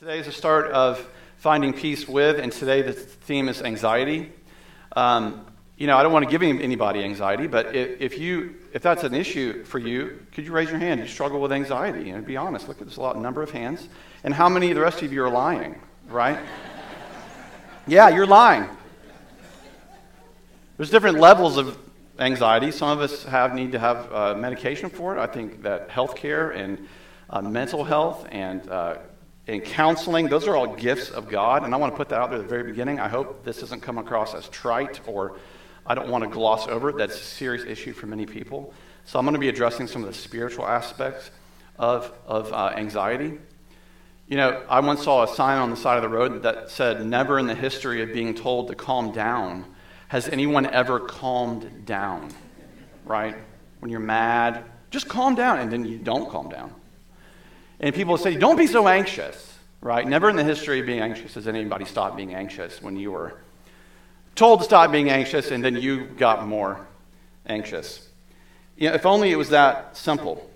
Today is the start of finding peace with, and today the theme is anxiety. Um, you know, I don't want to give anybody anxiety, but if, if, you if that's an issue for you, could you raise your hand? You struggle with anxiety, and be honest. Look at this lot number of hands, and how many of the rest of you are lying, right? yeah, you're lying. There's different levels of anxiety. Some of us have need to have uh, medication for it. I think that healthcare and uh, mental health and uh, and counseling, those are all gifts of God. And I want to put that out there at the very beginning. I hope this doesn't come across as trite or I don't want to gloss over it. That's a serious issue for many people. So I'm going to be addressing some of the spiritual aspects of, of uh, anxiety. You know, I once saw a sign on the side of the road that said, Never in the history of being told to calm down has anyone ever calmed down, right? When you're mad, just calm down, and then you don't calm down. And people say, don't be so anxious, right? Never in the history of being anxious has anybody stopped being anxious when you were told to stop being anxious and then you got more anxious. You know, if only it was that simple.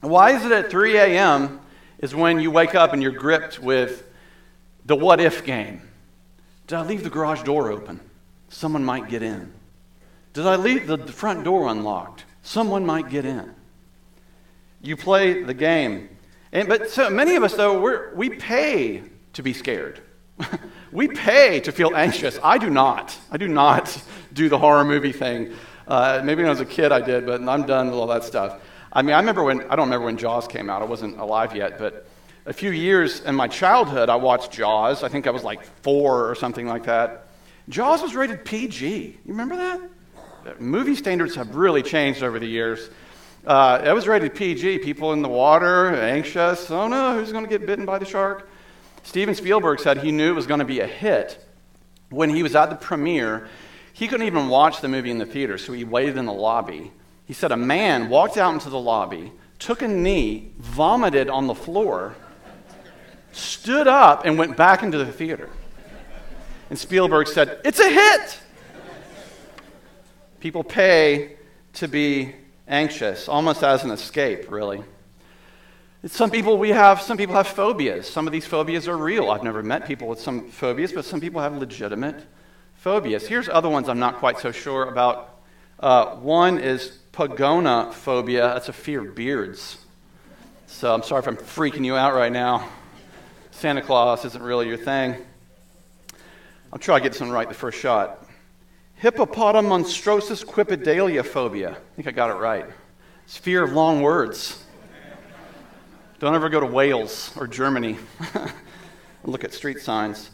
Why is it at 3 a.m. is when you wake up and you're gripped with the what if game? Did I leave the garage door open? Someone might get in. Did I leave the front door unlocked? Someone might get in. You play the game. And, but so many of us, though, we we pay to be scared. we pay to feel anxious. I do not. I do not do the horror movie thing. Uh, maybe when I was a kid I did, but I'm done with all that stuff. I mean, I remember when, I don't remember when Jaws came out. I wasn't alive yet, but a few years in my childhood, I watched Jaws. I think I was like four or something like that. Jaws was rated PG. You remember that? Movie standards have really changed over the years. Uh, it was rated PG. People in the water, anxious. Oh no, who's going to get bitten by the shark? Steven Spielberg said he knew it was going to be a hit when he was at the premiere. He couldn't even watch the movie in the theater, so he waited in the lobby. He said a man walked out into the lobby, took a knee, vomited on the floor, stood up, and went back into the theater. And Spielberg said, It's a hit! People pay to be anxious, almost as an escape, really. Some people we have some people have phobias. Some of these phobias are real. I've never met people with some phobias, but some people have legitimate phobias. Here's other ones I'm not quite so sure about. Uh, one is pogonophobia. That's a fear of beards. So I'm sorry if I'm freaking you out right now. Santa Claus isn't really your thing. I'll try to get this one right the first shot. Hippopotamonstrosis quipidalia phobia. I think I got it right. It's fear of long words. Don't ever go to Wales or Germany. And look at street signs.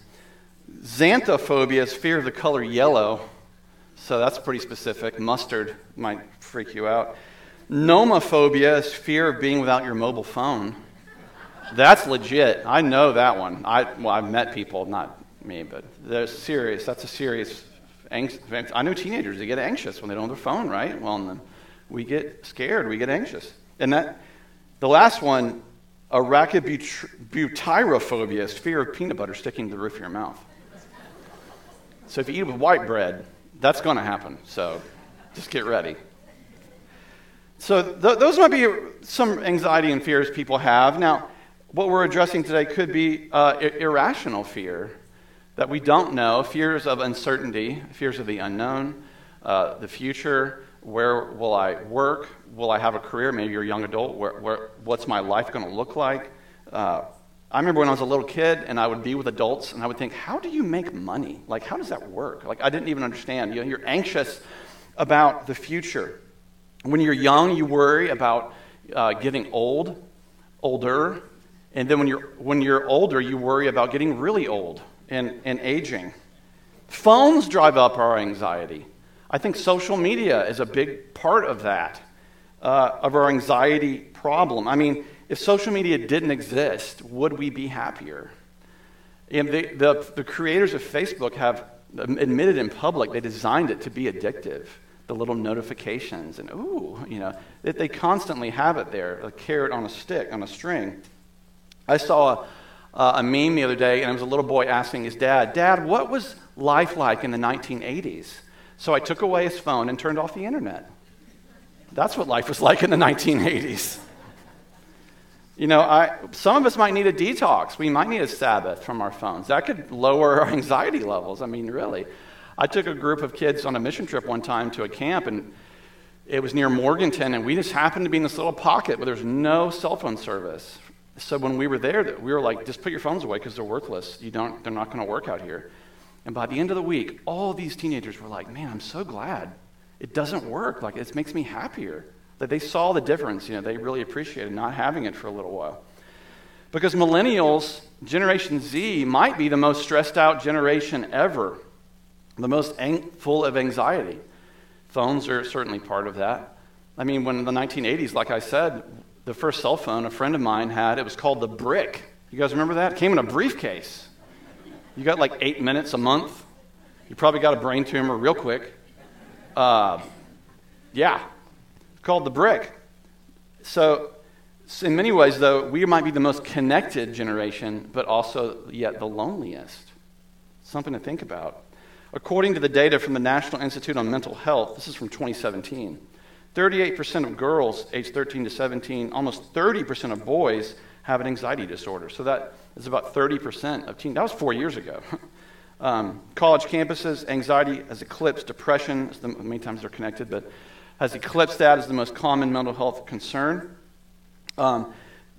Xanthophobia is fear of the color yellow. So that's pretty specific. Mustard might freak you out. Nomophobia is fear of being without your mobile phone. That's legit. I know that one. I, well, I've met people, not me, but they're serious. That's a serious I know teenagers they get anxious when they don't have their phone, right? Well, we get scared, we get anxious. And that, the last one, arachibutyrophobia is fear of peanut butter sticking to the roof of your mouth. So if you eat with white bread, that's going to happen. So just get ready. So th- those might be some anxiety and fears people have. Now, what we're addressing today could be uh, irrational fear that we don't know, fears of uncertainty, fears of the unknown, uh, the future. Where will I work? Will I have a career? Maybe you're a young adult. Where, where, what's my life going to look like? Uh, I remember when I was a little kid and I would be with adults and I would think, how do you make money? Like, how does that work? Like, I didn't even understand. You know, you're anxious about the future. When you're young, you worry about uh, getting old, older, and then when you're, when you're older, you worry about getting really old and, and aging. Phones drive up our anxiety. I think social media is a big part of that, uh, of our anxiety problem. I mean, if social media didn't exist, would we be happier? And the, the, the creators of Facebook have admitted in public they designed it to be addictive. The little notifications and, ooh, you know, that they constantly have it there, a carrot on a stick, on a string. I saw uh, a meme the other day, and it was a little boy asking his dad, Dad, what was life like in the 1980s? So I took away his phone and turned off the internet. That's what life was like in the 1980s. You know, I, some of us might need a detox. We might need a Sabbath from our phones. That could lower our anxiety levels. I mean, really. I took a group of kids on a mission trip one time to a camp, and it was near Morganton, and we just happened to be in this little pocket where there's no cell phone service. So when we were there, we were like, just put your phones away because they're worthless. You don't, they're not going to work out here. And by the end of the week, all these teenagers were like, man, I'm so glad it doesn't work. Like, it makes me happier that they saw the difference. You know, they really appreciated not having it for a little while. Because millennials, Generation Z, might be the most stressed out generation ever, the most ang- full of anxiety. Phones are certainly part of that. I mean, when in the 1980s, like I said, the first cell phone a friend of mine had, it was called the Brick. You guys remember that? It came in a briefcase. You got like eight minutes a month. You probably got a brain tumor real quick. Uh, yeah, called the brick. So, in many ways, though, we might be the most connected generation, but also yet the loneliest. Something to think about. According to the data from the National Institute on Mental Health, this is from 2017, 38% of girls aged 13 to 17, almost 30% of boys have an anxiety disorder. So that is about 30% of teens. That was four years ago. um, college campuses, anxiety has eclipsed depression. Many times they're connected, but has eclipsed that as the most common mental health concern. Um,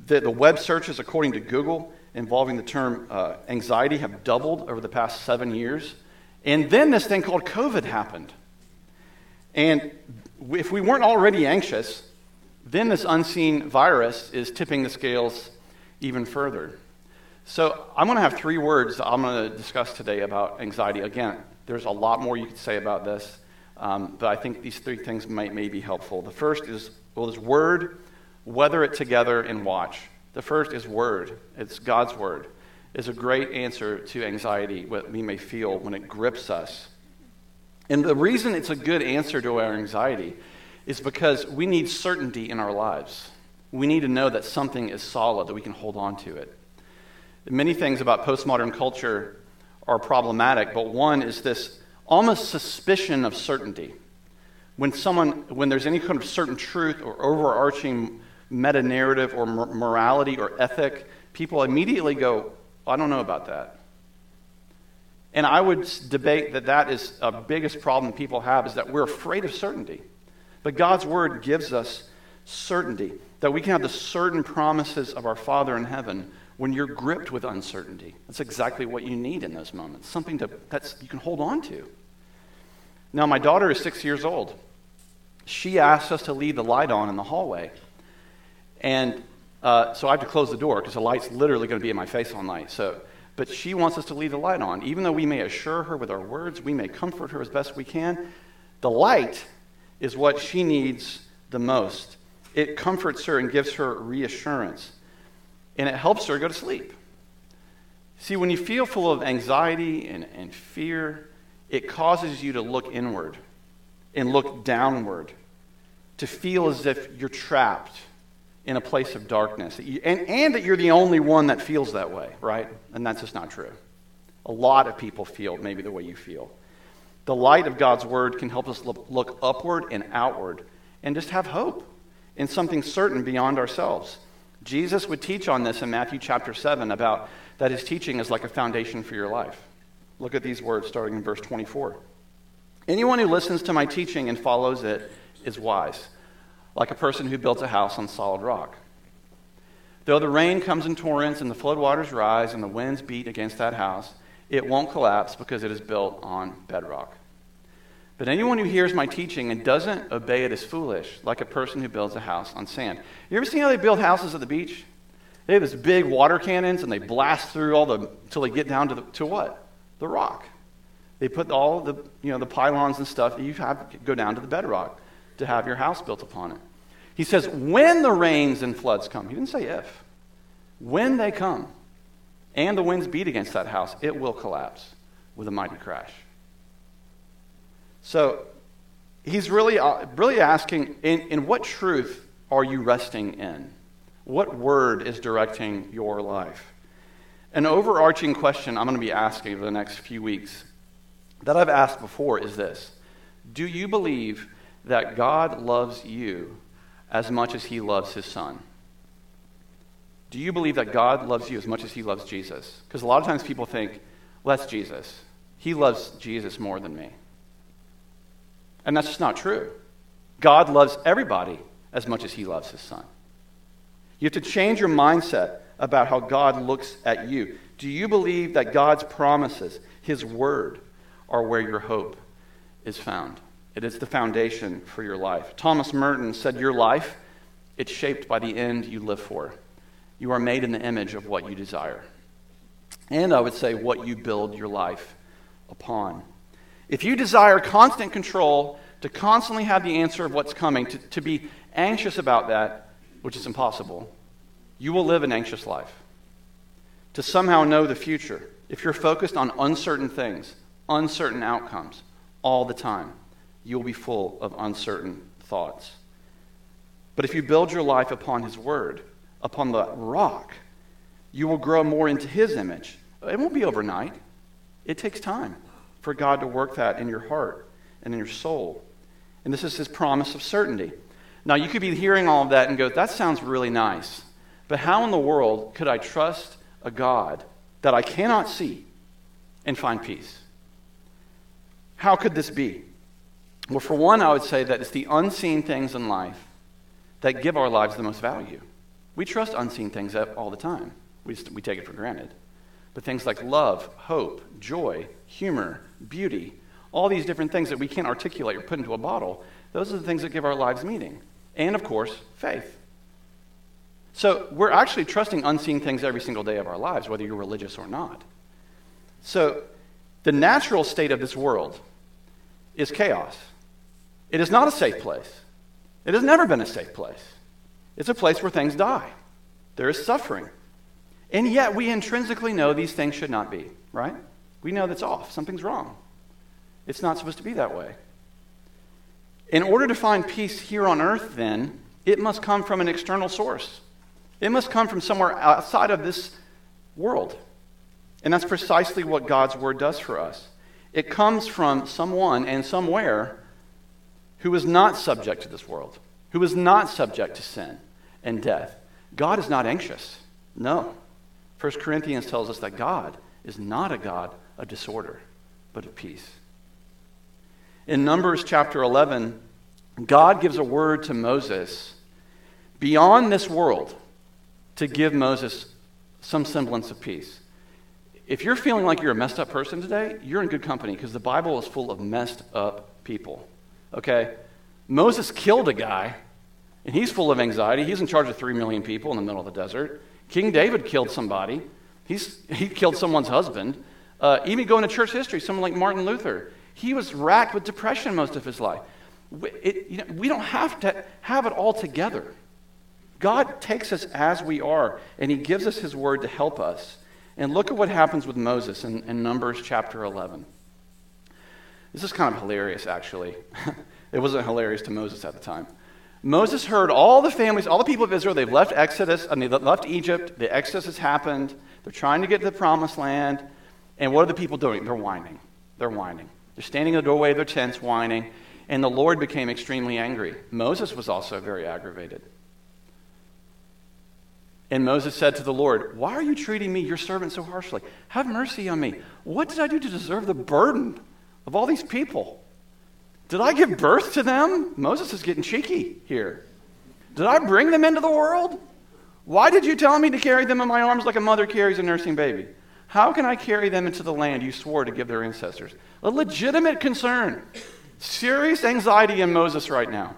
the, the, web searches, according to Google, involving the term uh, anxiety have doubled over the past seven years. And then this thing called COVID happened. And if we weren't already anxious, then this unseen virus is tipping the scales even further. So I'm going to have three words I'm going to discuss today about anxiety. Again, there's a lot more you could say about this. Um, but I think these three things might may be helpful. The first is well, is word, weather it together and watch. The first is word. It's God's word. Is a great answer to anxiety, what we may feel when it grips us. And the reason it's a good answer to our anxiety is because we need certainty in our lives. We need to know that something is solid, that we can hold on to it. Many things about postmodern culture are problematic, but one is this almost suspicion of certainty. When someone, when there's any kind of certain truth or overarching meta narrative or morality or ethic, people immediately go, I don't know about that. And I would debate that that is a biggest problem people have is that we're afraid of certainty. But God's word gives us certainty that we can have the certain promises of our Father in heaven when you're gripped with uncertainty. That's exactly what you need in those moments, something to, that's, you can hold on to. Now, my daughter is six years old. She asked us to leave the light on in the hallway. And uh, so I have to close the door because the light's literally going to be in my face all night. So, but she wants us to leave the light on. Even though we may assure her with our words, we may comfort her as best we can, the light is what she needs the most. It comforts her and gives her reassurance and it helps her go to sleep. See, when you feel full of anxiety and, and fear, it causes you to look inward and look downward, to feel as if you're trapped in a place of darkness. And, and that you're the only one that feels that way, right? And that's just not true. A lot of people feel maybe the way you feel. The light of God's word can help us look, look upward and outward and just have hope in something certain beyond ourselves. Jesus would teach on this in Matthew chapter 7 about that his teaching is like a foundation for your life. Look at these words starting in verse 24. Anyone who listens to my teaching and follows it is wise, like a person who builds a house on solid rock. Though the rain comes in torrents and the floodwaters rise and the winds beat against that house, it won't collapse because it is built on bedrock. But anyone who hears my teaching and doesn't obey it is foolish, like a person who builds a house on sand. You ever seen how they build houses at the beach? They have this big water cannons and they blast through all the until they get down to the, to what? The rock. They put all the you know the pylons and stuff. You have to go down to the bedrock to have your house built upon it. He says, when the rains and floods come. He didn't say if. When they come, and the winds beat against that house, it will collapse with a mighty crash. So he's really, uh, really asking in, in what truth are you resting in? What word is directing your life? An overarching question I'm going to be asking over the next few weeks that I've asked before is this Do you believe that God loves you as much as he loves his son? Do you believe that God loves you as much as he loves Jesus? Because a lot of times people think, well, that's Jesus. He loves Jesus more than me. And that's just not true. God loves everybody as much as he loves his son. You have to change your mindset about how God looks at you. Do you believe that God's promises, his word, are where your hope is found? It is the foundation for your life. Thomas Merton said, Your life, it's shaped by the end you live for. You are made in the image of what you desire. And I would say, what you build your life upon. If you desire constant control, to constantly have the answer of what's coming, to, to be anxious about that, which is impossible, you will live an anxious life. To somehow know the future, if you're focused on uncertain things, uncertain outcomes all the time, you'll be full of uncertain thoughts. But if you build your life upon His Word, upon the rock, you will grow more into His image. It won't be overnight, it takes time for God to work that in your heart and in your soul. And this is His promise of certainty. Now, you could be hearing all of that and go, that sounds really nice. But how in the world could I trust a God that I cannot see and find peace? How could this be? Well, for one, I would say that it's the unseen things in life that give our lives the most value. We trust unseen things all the time, we, just, we take it for granted. But things like love, hope, joy, humor, beauty, all these different things that we can't articulate or put into a bottle, those are the things that give our lives meaning. And of course, faith. So we're actually trusting unseen things every single day of our lives, whether you're religious or not. So the natural state of this world is chaos. It is not a safe place. It has never been a safe place. It's a place where things die. There is suffering. And yet we intrinsically know these things should not be, right? We know that's off. Something's wrong. It's not supposed to be that way. In order to find peace here on earth, then, it must come from an external source. It must come from somewhere outside of this world. And that's precisely what God's word does for us. It comes from someone and somewhere who is not subject to this world, who is not subject to sin and death. God is not anxious. No. 1 Corinthians tells us that God is not a God of disorder, but of peace. In Numbers chapter 11, God gives a word to Moses beyond this world to give Moses some semblance of peace. If you're feeling like you're a messed up person today, you're in good company because the Bible is full of messed up people. Okay? Moses killed a guy, and he's full of anxiety. He's in charge of three million people in the middle of the desert. King David killed somebody. He's, he killed someone's husband. Uh, even going to church history, someone like Martin Luther, he was racked with depression most of his life. It, you know, we don't have to have it all together. God takes us as we are, and he gives us his word to help us. And look at what happens with Moses in, in Numbers chapter 11. This is kind of hilarious, actually. it wasn't hilarious to Moses at the time. Moses heard all the families, all the people of Israel, they've left Exodus, I mean, they left Egypt, the Exodus has happened, they're trying to get to the promised land, and what are the people doing? They're whining. They're whining. They're standing in the doorway of their tents whining, and the Lord became extremely angry. Moses was also very aggravated. And Moses said to the Lord, Why are you treating me, your servant, so harshly? Have mercy on me. What did I do to deserve the burden of all these people. Did I give birth to them? Moses is getting cheeky here. Did I bring them into the world? Why did you tell me to carry them in my arms like a mother carries a nursing baby? How can I carry them into the land you swore to give their ancestors? A legitimate concern. Serious anxiety in Moses right now.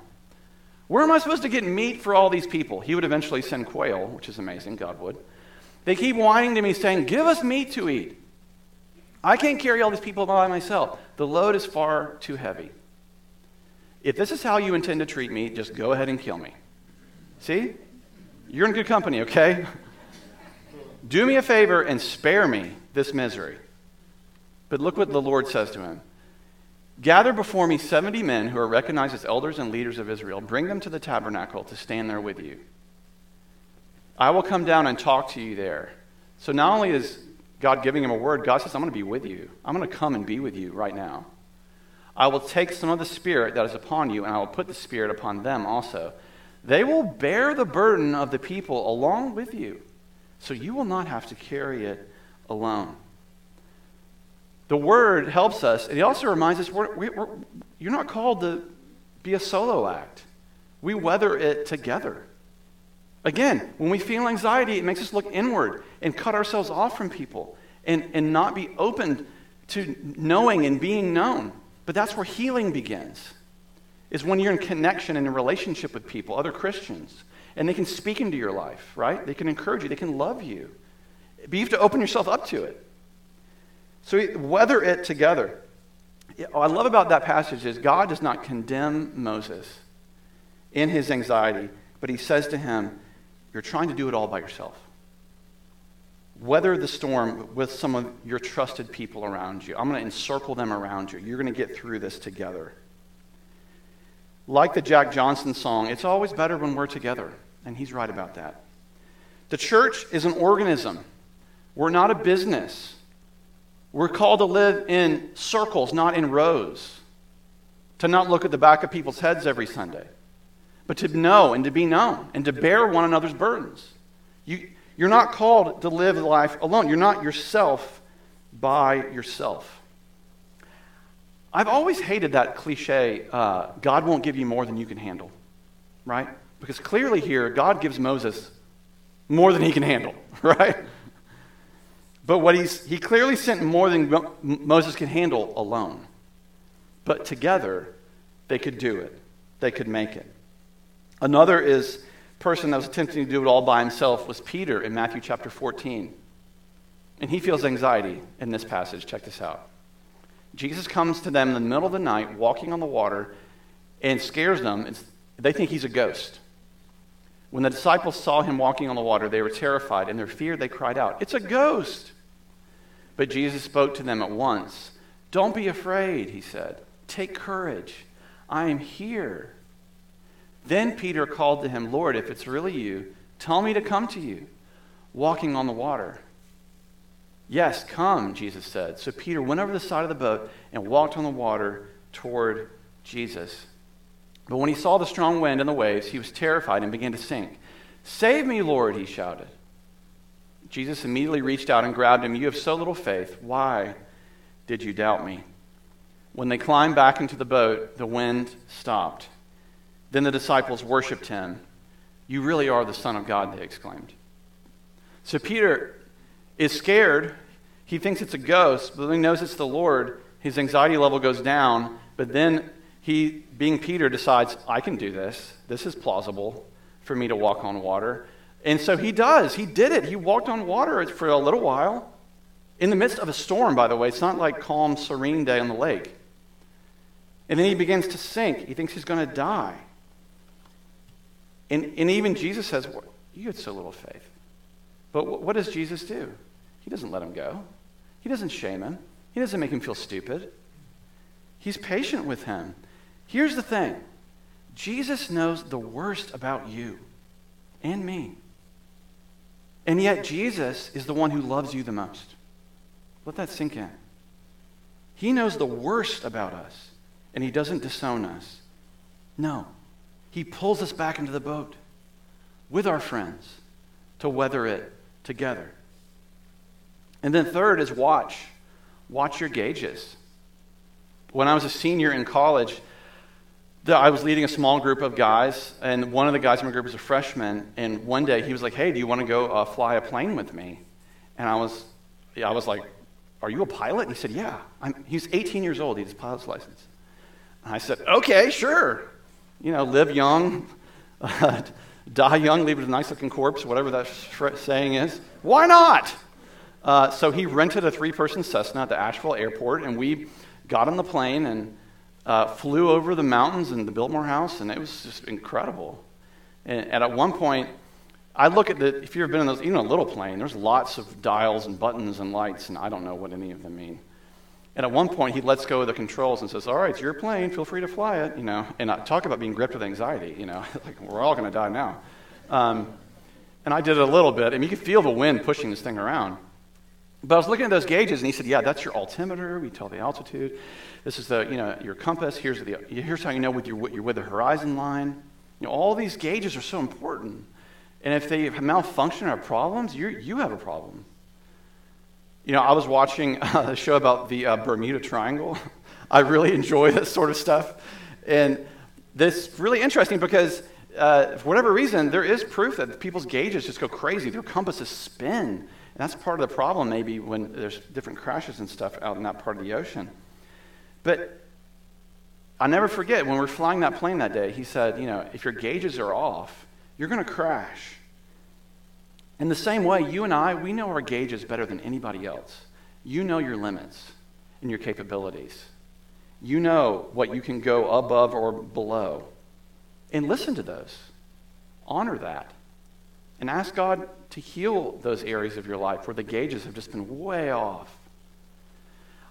Where am I supposed to get meat for all these people? He would eventually send quail, which is amazing, God would. They keep whining to me, saying, Give us meat to eat. I can't carry all these people by myself. The load is far too heavy. If this is how you intend to treat me, just go ahead and kill me. See? You're in good company, okay? Do me a favor and spare me this misery. But look what the Lord says to him Gather before me 70 men who are recognized as elders and leaders of Israel. Bring them to the tabernacle to stand there with you. I will come down and talk to you there. So not only is God giving him a word, God says, I'm going to be with you. I'm going to come and be with you right now. I will take some of the Spirit that is upon you, and I will put the Spirit upon them also. They will bear the burden of the people along with you. So you will not have to carry it alone. The word helps us. It also reminds us we're, we're, you're not called to be a solo act. We weather it together. Again, when we feel anxiety, it makes us look inward and cut ourselves off from people and, and not be open to knowing and being known. But that's where healing begins, is when you're in connection and in relationship with people, other Christians, and they can speak into your life, right? They can encourage you, they can love you. But you have to open yourself up to it. So weather it together. What I love about that passage is God does not condemn Moses in his anxiety, but he says to him, You're trying to do it all by yourself. Weather the storm with some of your trusted people around you. I'm going to encircle them around you. You're going to get through this together. Like the Jack Johnson song, it's always better when we're together. And he's right about that. The church is an organism, we're not a business. We're called to live in circles, not in rows. To not look at the back of people's heads every Sunday, but to know and to be known and to bear one another's burdens. You, you're not called to live life alone. You're not yourself by yourself. I've always hated that cliche uh, God won't give you more than you can handle, right? Because clearly here, God gives Moses more than he can handle, right? But what he's, he clearly sent more than Moses could handle alone. But together, they could do it. They could make it. Another is person that was attempting to do it all by himself was Peter in Matthew chapter 14. And he feels anxiety in this passage. Check this out. Jesus comes to them in the middle of the night, walking on the water, and scares them. they think he's a ghost. When the disciples saw him walking on the water, they were terrified. In their fear, they cried out, It's a ghost! But Jesus spoke to them at once. Don't be afraid, he said. Take courage. I am here. Then Peter called to him, Lord, if it's really you, tell me to come to you, walking on the water. Yes, come, Jesus said. So Peter went over the side of the boat and walked on the water toward Jesus. But when he saw the strong wind and the waves, he was terrified and began to sink. Save me, Lord, he shouted. Jesus immediately reached out and grabbed him. You have so little faith. Why did you doubt me? When they climbed back into the boat, the wind stopped. Then the disciples worshiped him. You really are the Son of God, they exclaimed. So Peter is scared. He thinks it's a ghost, but he knows it's the Lord, his anxiety level goes down. But then he, being Peter, decides, I can do this. This is plausible for me to walk on water. And so he does. He did it. He walked on water for a little while. In the midst of a storm, by the way. It's not like calm, serene day on the lake. And then he begins to sink. He thinks he's going to die. And, and even Jesus says, You had so little faith. But what does Jesus do? He doesn't let him go, he doesn't shame him, he doesn't make him feel stupid. He's patient with him. Here's the thing Jesus knows the worst about you and me. And yet, Jesus is the one who loves you the most. Let that sink in. He knows the worst about us, and He doesn't disown us. No, He pulls us back into the boat with our friends to weather it together. And then, third is watch. Watch your gauges. When I was a senior in college, I was leading a small group of guys, and one of the guys in my group was a freshman. And one day he was like, "Hey, do you want to go uh, fly a plane with me?" And I was, I was like, "Are you a pilot?" And he said, "Yeah." I'm, he's 18 years old. He has a pilot's license. And I said, "Okay, sure. You know, live young, die young, leave it a nice-looking corpse, whatever that saying is. Why not?" Uh, so he rented a three-person Cessna at the Asheville airport, and we got on the plane and uh, flew over the mountains and the Biltmore House, and it was just incredible. And, and, at one point, I look at the, if you've ever been in those, even a little plane, there's lots of dials and buttons and lights, and I don't know what any of them mean. And at one point, he lets go of the controls and says, All right, it's your plane, feel free to fly it, you know. And I talk about being gripped with anxiety, you know, like we're all going to die now. Um, and I did it a little bit, and you could feel the wind pushing this thing around. But I was looking at those gauges, and he said, "Yeah, that's your altimeter. We tell the altitude. This is the you know your compass. Here's the here's how you know with your you're with the horizon line. You know all these gauges are so important. And if they malfunction or problems, you you have a problem. You know, I was watching a show about the uh, Bermuda Triangle. I really enjoy this sort of stuff. And this is really interesting because, uh, for whatever reason, there is proof that people's gauges just go crazy. Their compasses spin. And that's part of the problem, maybe, when there's different crashes and stuff out in that part of the ocean. But i never forget when we were flying that plane that day, he said, You know, if your gauges are off, you're going to crash. In the same way, you and I, we know our gauges better than anybody else. You know your limits and your capabilities. You know what you can go above or below. And listen to those. Honor that. And ask God to heal those areas of your life where the gauges have just been way off.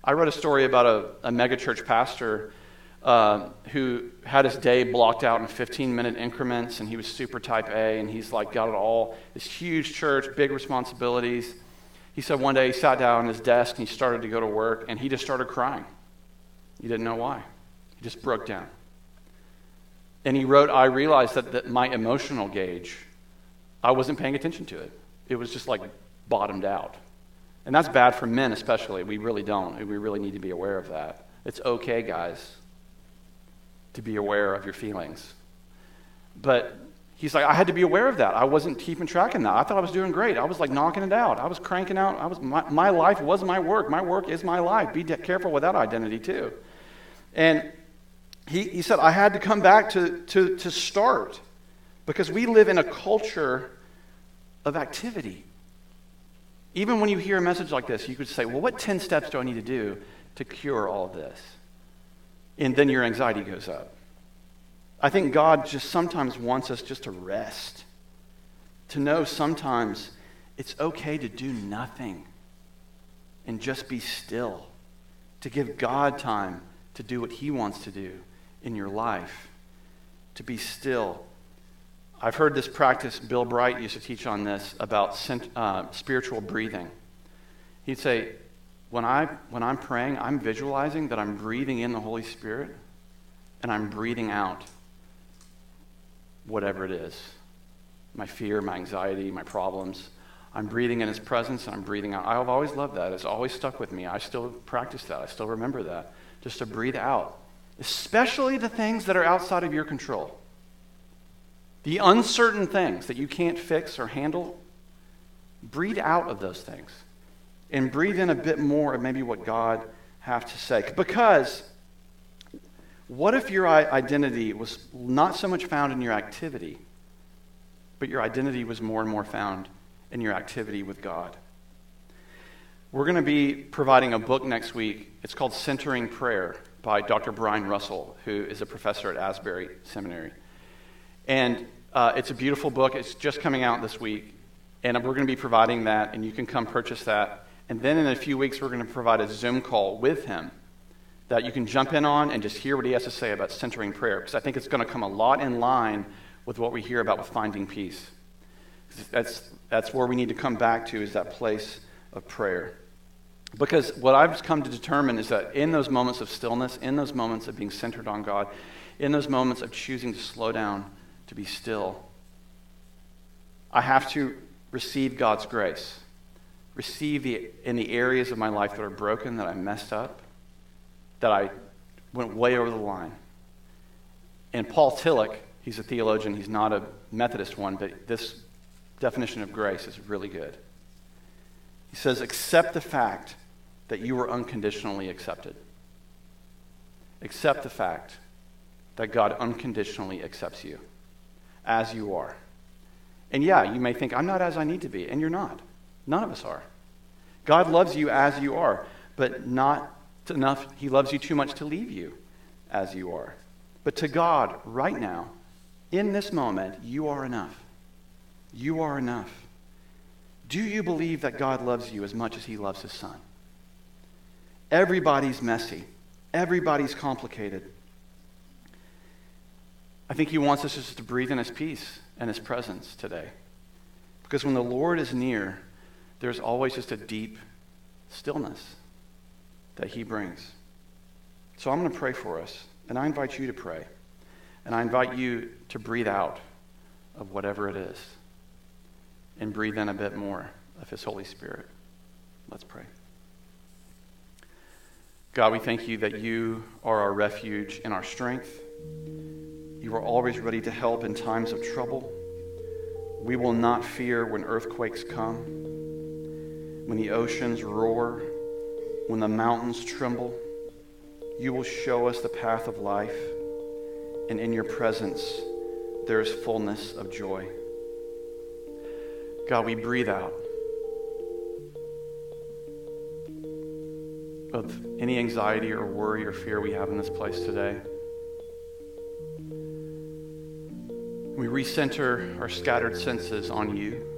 I read a story about a, a megachurch pastor uh, who had his day blocked out in 15 minute increments, and he was super type A, and he's like got it all this huge church, big responsibilities. He said one day he sat down at his desk and he started to go to work, and he just started crying. He didn't know why. He just broke down. And he wrote, I realized that, that my emotional gauge, I wasn't paying attention to it. It was just like bottomed out. And that's bad for men, especially. We really don't. We really need to be aware of that. It's okay, guys to be aware of your feelings. But he's like, I had to be aware of that. I wasn't keeping track of that. I thought I was doing great. I was like knocking it out. I was cranking out. I was, my, my life was my work. My work is my life. Be de- careful with that identity, too. And he, he said, I had to come back to, to, to start because we live in a culture of activity. Even when you hear a message like this, you could say, Well, what 10 steps do I need to do to cure all this? And then your anxiety goes up. I think God just sometimes wants us just to rest, to know sometimes it's okay to do nothing and just be still, to give God time to do what He wants to do in your life, to be still. I've heard this practice, Bill Bright used to teach on this about uh, spiritual breathing. He'd say, when, I, when I'm praying, I'm visualizing that I'm breathing in the Holy Spirit and I'm breathing out whatever it is my fear, my anxiety, my problems. I'm breathing in His presence and I'm breathing out. I've always loved that. It's always stuck with me. I still practice that. I still remember that. Just to breathe out, especially the things that are outside of your control. The uncertain things that you can't fix or handle, breathe out of those things and breathe in a bit more of maybe what God have to say. Because what if your identity was not so much found in your activity, but your identity was more and more found in your activity with God? We're going to be providing a book next week. It's called Centering Prayer by Dr. Brian Russell, who is a professor at Asbury Seminary. And uh, it's a beautiful book. It's just coming out this week. And we're going to be providing that, and you can come purchase that and then in a few weeks, we're going to provide a Zoom call with him that you can jump in on and just hear what he has to say about centering prayer. Because I think it's going to come a lot in line with what we hear about with finding peace. That's, that's where we need to come back to, is that place of prayer. Because what I've come to determine is that in those moments of stillness, in those moments of being centered on God, in those moments of choosing to slow down, to be still, I have to receive God's grace receive the, in the areas of my life that are broken, that I messed up, that I went way over the line. And Paul Tillich, he's a theologian, he's not a Methodist one, but this definition of grace is really good. He says, accept the fact that you were unconditionally accepted. Accept the fact that God unconditionally accepts you as you are. And yeah, you may think, I'm not as I need to be, and you're not. None of us are. God loves you as you are, but not enough. He loves you too much to leave you as you are. But to God, right now, in this moment, you are enough. You are enough. Do you believe that God loves you as much as he loves his son? Everybody's messy. Everybody's complicated. I think he wants us just to breathe in his peace and his presence today. Because when the Lord is near, there's always just a deep stillness that He brings. So I'm going to pray for us, and I invite you to pray. And I invite you to breathe out of whatever it is and breathe in a bit more of His Holy Spirit. Let's pray. God, we thank you that you are our refuge and our strength. You are always ready to help in times of trouble. We will not fear when earthquakes come, when the oceans roar, when the mountains tremble. You will show us the path of life, and in your presence there is fullness of joy. God, we breathe out of any anxiety or worry or fear we have in this place today. We recenter our scattered senses on you.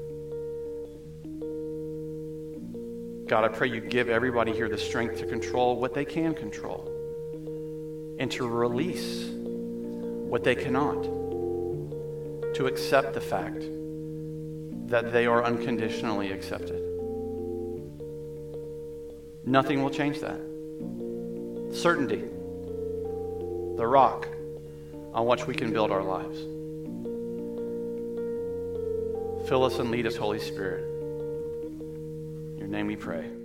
God, I pray you give everybody here the strength to control what they can control and to release what they cannot, to accept the fact that they are unconditionally accepted. Nothing will change that. Certainty, the rock on which we can build our lives. Fill us and lead us, Holy Spirit. Your name we pray.